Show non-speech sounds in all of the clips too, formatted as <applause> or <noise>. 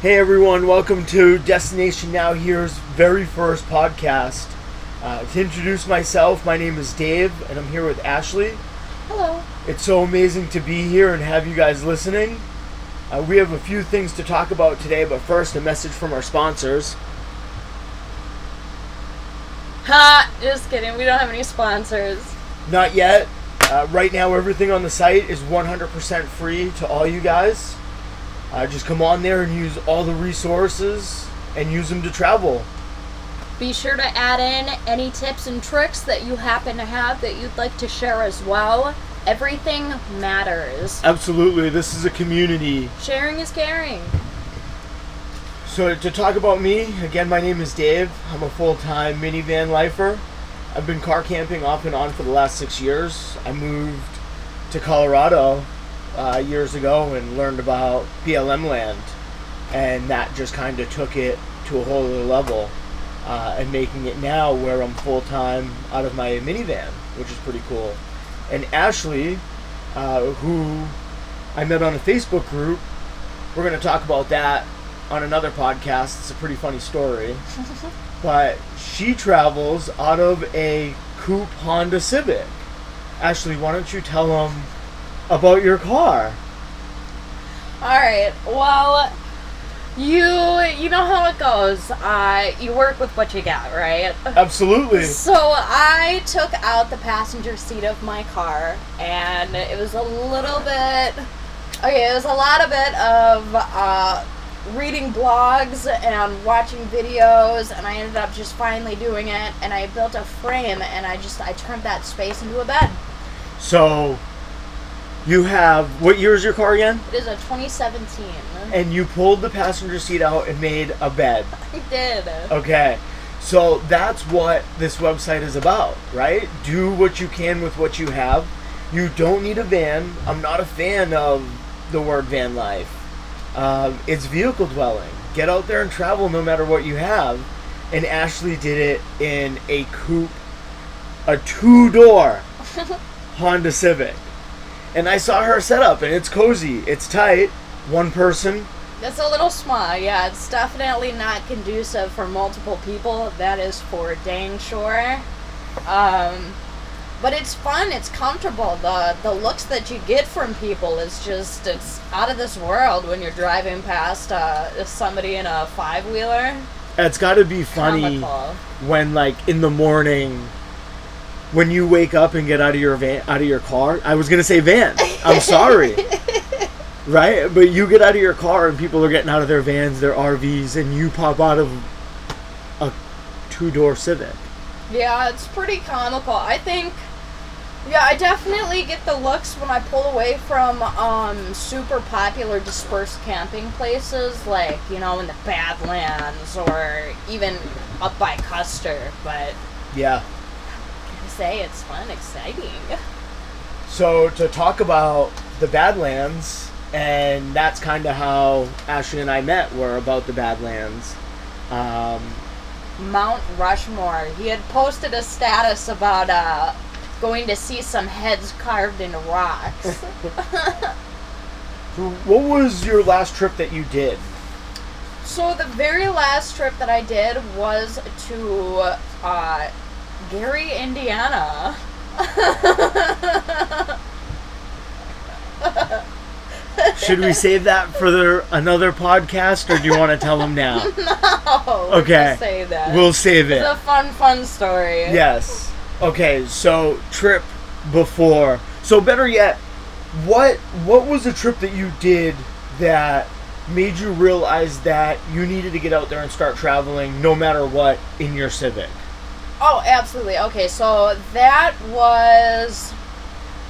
Hey everyone, welcome to Destination Now Here's very first podcast. Uh, to introduce myself, my name is Dave, and I'm here with Ashley. Hello. It's so amazing to be here and have you guys listening. Uh, we have a few things to talk about today, but first, a message from our sponsors. Ha! Just kidding. We don't have any sponsors. Not yet. Uh, right now, everything on the site is 100% free to all you guys. Uh, just come on there and use all the resources and use them to travel. Be sure to add in any tips and tricks that you happen to have that you'd like to share as well. Everything matters. Absolutely, this is a community. Sharing is caring. So, to talk about me, again, my name is Dave. I'm a full time minivan lifer. I've been car camping off and on for the last six years. I moved to Colorado uh, years ago and learned about BLM land, and that just kind of took it to a whole other level, uh, and making it now where I'm full time out of my minivan, which is pretty cool. And Ashley, uh, who I met on a Facebook group, we're going to talk about that on another podcast. It's a pretty funny story. <laughs> but she travels out of a coupe Honda Civic. Ashley, why don't you tell them about your car? Alright, well, you you know how it goes. Uh, you work with what you got, right? Absolutely. So I took out the passenger seat of my car, and it was a little bit. Okay, it was a lot of it of uh, reading blogs and watching videos, and I ended up just finally doing it. And I built a frame, and I just I turned that space into a bed. So, you have what year is your car again? It is a 2017. And you pulled the passenger seat out and made a bed. <laughs> I did. Okay. So that's what this website is about, right? Do what you can with what you have. You don't need a van. I'm not a fan of the word van life. Um, it's vehicle dwelling. Get out there and travel no matter what you have. And Ashley did it in a coupe, a two door <laughs> Honda Civic. And I saw her setup, and it's cozy, it's tight, one person. It's a little small, yeah. It's definitely not conducive for multiple people. That is for dang sure. Um, but it's fun. It's comfortable. the The looks that you get from people is just it's out of this world when you're driving past uh, somebody in a five wheeler. It's got to be funny Comical. when, like, in the morning, when you wake up and get out of your van, out of your car. I was gonna say van. I'm sorry. <laughs> right, but you get out of your car and people are getting out of their vans, their RVs, and you pop out of a two door Civic. Yeah, it's pretty comical. I think. Yeah, I definitely get the looks when I pull away from um, super popular dispersed camping places, like you know in the Badlands or even up by Custer. But Yeah. Say it's fun, exciting. So to talk about the Badlands, and that's kind of how Ashley and I met. Were about the Badlands. Um, Mount Rushmore. He had posted a status about uh, going to see some heads carved in rocks. so <laughs> <laughs> what was your last trip that you did? So the very last trip that I did was to uh, Gary, Indiana. <laughs> Should we save that for the, another podcast, or do you want to tell them now? <laughs> no. Okay. Just say that. We'll save it. it's it. a fun, fun story. Yes. Okay. So trip before. So better yet, what what was the trip that you did that made you realize that you needed to get out there and start traveling, no matter what, in your Civic? Oh, absolutely. Okay, so that was.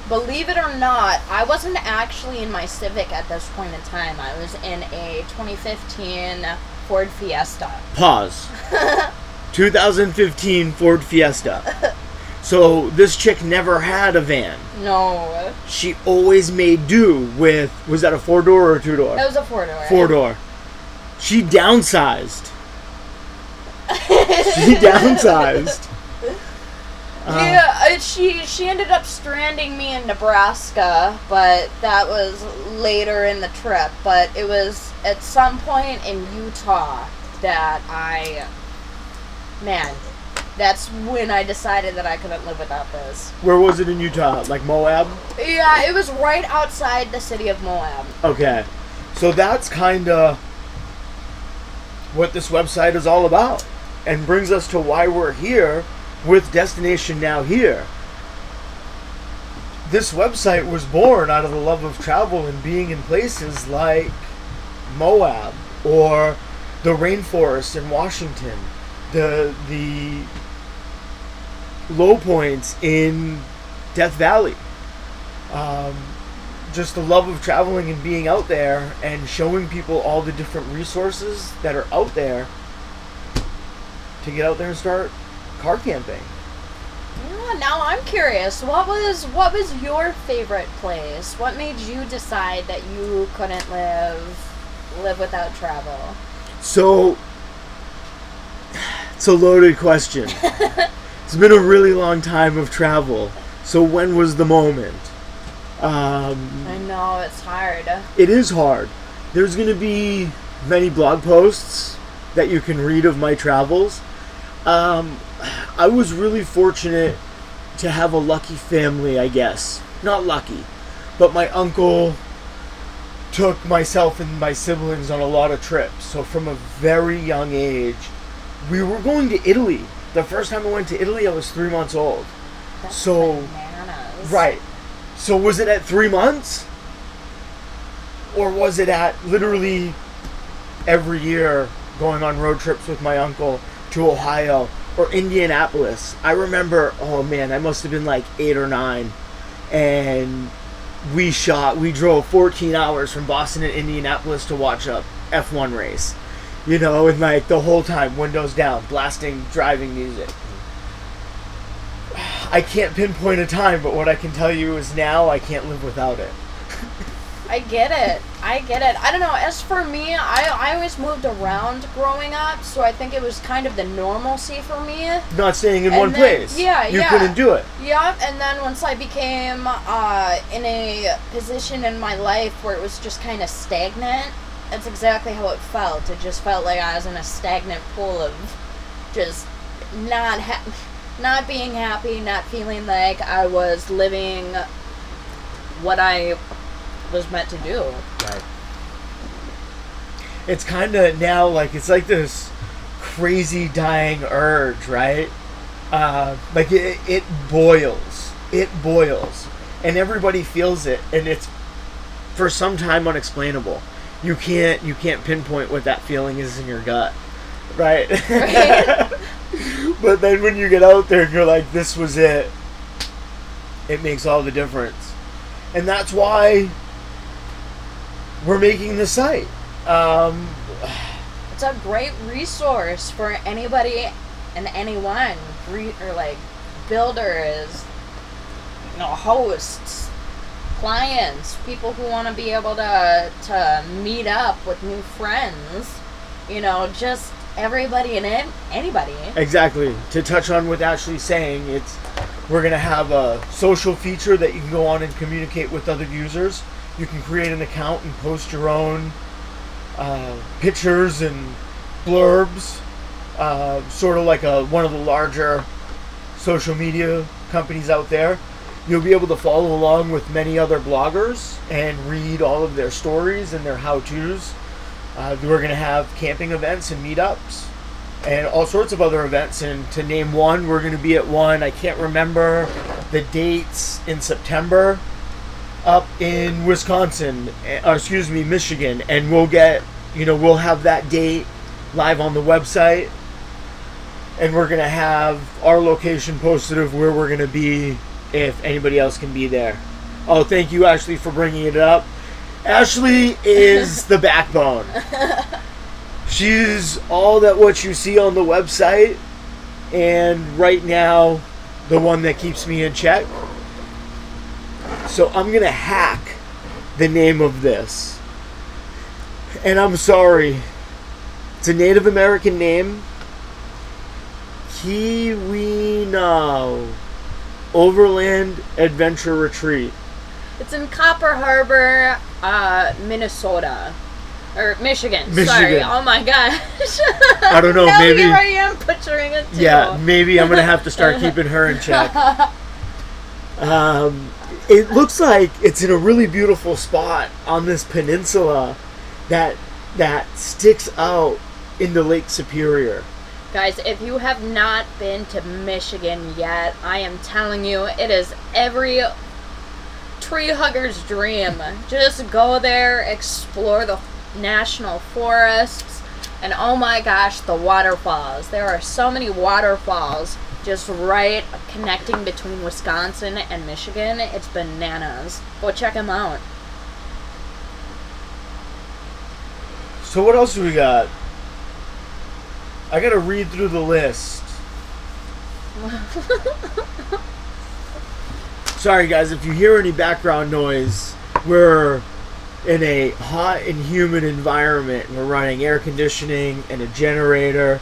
Believe it or not, I wasn't actually in my Civic at this point in time. I was in a 2015 Ford Fiesta. Pause. <laughs> 2015 Ford Fiesta. So this chick never had a van. No, She always made do with was that a four door or a two door? that was a four door. Four door. She downsized. <laughs> She downsized. <laughs> Uh, yeah, she she ended up stranding me in Nebraska, but that was later in the trip. But it was at some point in Utah that I, man, that's when I decided that I couldn't live without this. Where was it in Utah? Like Moab? Yeah, it was right outside the city of Moab. Okay. So that's kind of what this website is all about and brings us to why we're here with Destination Now Here. This website was born out of the love of travel and being in places like Moab or the rainforest in Washington, the the low points in Death Valley. Um, just the love of traveling and being out there and showing people all the different resources that are out there to get out there and start car camping. Yeah, now I'm curious. What was what was your favorite place? What made you decide that you couldn't live live without travel? So, it's a loaded question. <laughs> it's been a really long time of travel. So, when was the moment? Um, I know it's hard. it is hard. There's going to be many blog posts that you can read of my travels. Um, I was really fortunate to have a lucky family, I guess. Not lucky, but my uncle took myself and my siblings on a lot of trips. So from a very young age, we were going to Italy. The first time I went to Italy, I was three months old. That's So- bananas. Right. So was it at three months? Or was it at literally every year going on road trips with my uncle to Ohio or Indianapolis? I remember, oh man, I must have been like eight or nine. And we shot, we drove 14 hours from Boston and Indianapolis to watch a F1 race. You know, and like the whole time, windows down, blasting driving music. <sighs> I can't pinpoint a time, but what I can tell you is now I can't live without it. <laughs> I get it. I get it. I don't know. As for me, I I always moved around growing up, so I think it was kind of the normalcy for me. Not staying in And one then- place. yeah, You yeah. You couldn't do it. Yeah, and then once I became uh, in a position in my life where it was just kind of stagnant, that's exactly how it felt. It just felt like I was in a stagnant pool of just not ha- not being happy, not feeling like I was living what I was meant to do. Right. It's kind of now like it's like this crazy dying urge, right? Uh, like it, it boils, it boils, and everybody feels it, and it's for some time unexplainable. You can't you can't pinpoint what that feeling is in your gut, right? Right. <laughs> but then when you get out there and you're like, this was it, it makes all the difference, and that's why we're making the site. Um, It's a great resource for anybody and anyone, re- or like builders, you know, hosts, clients, people who want to be able to to meet up with new friends. You know, just everybody and an- anybody. exactly. To touch on what Ashley's saying, it's we're gonna have a social feature that you can go on and communicate with other users. You can create an account and post your own uh, pictures and blurbs, uh, sort of like a one of the larger social media companies out there. You'll be able to follow along with many other bloggers and read all of their stories and their how-tos. Uh, we're going to have camping events and meetups and all sorts of other events. And to name one, we're going to be at one. I can't remember the dates in September up in Wisconsin, eh, or excuse me, Michigan, and we'll get, you know, we'll have that date live on the website, and we're gonna have our location posted of where we're gonna be if anybody else can be there. Oh, thank you, Ashley, for bringing it up. Ashley is the <laughs> backbone. <laughs> She's all that what you see on the website, and right now, the one that keeps me in check. So I'm gonna hack the name of this. And I'm sorry. It's a Native American name. Keweenaw. Overland Adventure Retreat. It's in Copper Harbor, uh, Minnesota. Or Michigan. Sorry. Michigan. Oh my gosh. I don't know, <laughs> now maybe- Here I am picturing it too. Yeah, maybe I'm gonna have to start <laughs> keeping her in check. <laughs> Um, it looks like it's in a really beautiful spot on this peninsula that that sticks out into Lake Superior. Guys, if you have not been to Michigan yet, I am telling you, it is every tree hugger's dream. Just go there, explore the national forests, and oh my gosh, the waterfalls. There are so many waterfalls just right connecting between Wisconsin and Michigan. It's bananas. Go check them out. So what else do we got? I gotta read through the list. <laughs> Sorry guys, if you hear any background noise, we're in a hot and humid environment. We're running air conditioning and a generator,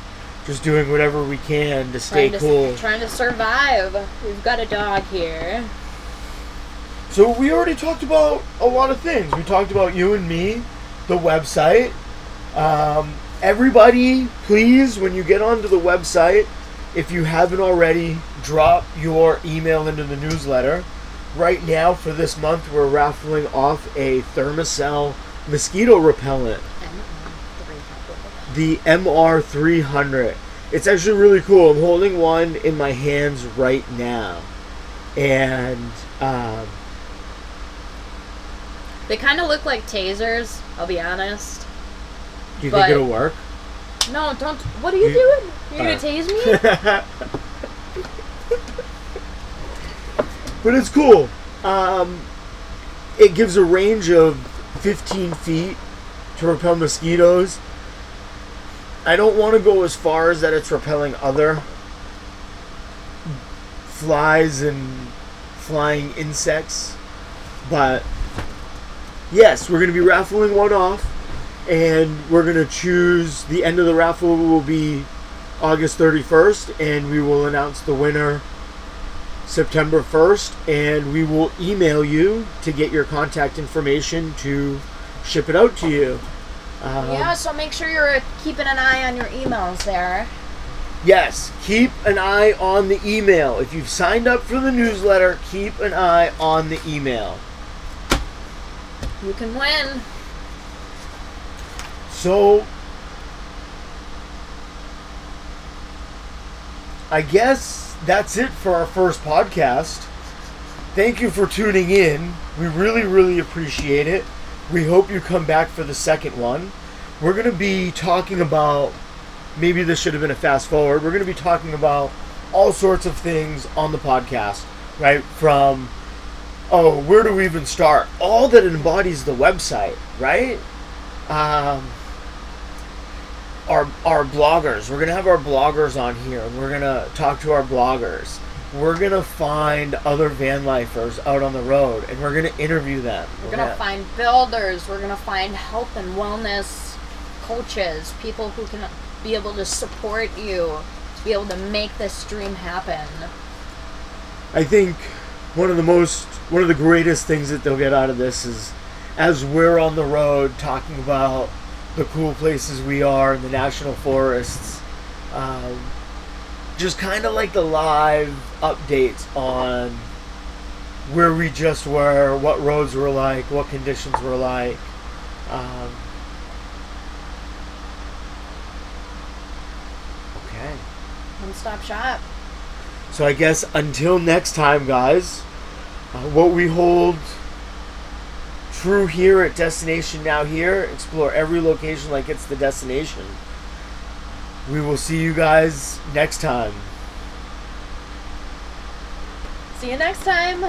just doing whatever we can to stay trying to, cool. Trying to survive. We've got a dog here. So we already talked about a lot of things. We talked about you and me, the website. Um, everybody, please, when you get onto the website, if you haven't already, drop your email into the newsletter. Right now, for this month, we're raffling off a Thermacell mosquito repellent, the MR300. It's actually really cool. I'm holding one in my hands right now. And um, They kind of look like tasers, I'll be honest. do you But- think it'll work? No, don't. What are you You- doing? You're Alright. gonna tase me? <laughs> but it's cool. Um, it gives a range of 15 feet to repel mosquitoes. I don't want to go as far as that it's repelling other flies and flying insects, but yes, we're going to be raffling one off, and we're going to choose the end of the raffle will be August 31st, and we will announce the winner September 1st, and we will email you to get your contact information to ship it out to you. Um, yeah, so make sure you're keeping an eye on your emails there. Yes, keep an eye on the email. If you've signed up for the newsletter, keep an eye on the email. You can win. So, I guess that's it for our first podcast. Thank you for tuning in. We really, really appreciate it. We hope you come back for the second one. We're going to be talking about maybe this should have been a fast forward. We're going to be talking about all sorts of things on the podcast, right? From, oh, where do we even start? All that embodies the website, right? Um, our our bloggers. We're gonna have our bloggers on here. We're gonna talk to our bloggers. We're gonna find other van lifers out on the road, and we're gonna interview them. We're gonna find builders. We're gonna find health and wellness coaches, people who can be able to support you to be able to make this dream happen. I think one of the most, one of the greatest things that they'll get out of this is, as we're on the road talking about the cool places we are in the national forests, um, just kind of like the live updates on where we just were, what roads were like, what conditions were like. Um, okay. One stop shop. So I guess until next time, guys, uh, what we hold true here at Destination Now Here, explore every location like it's the destination. We will see you guys next time. See you next time.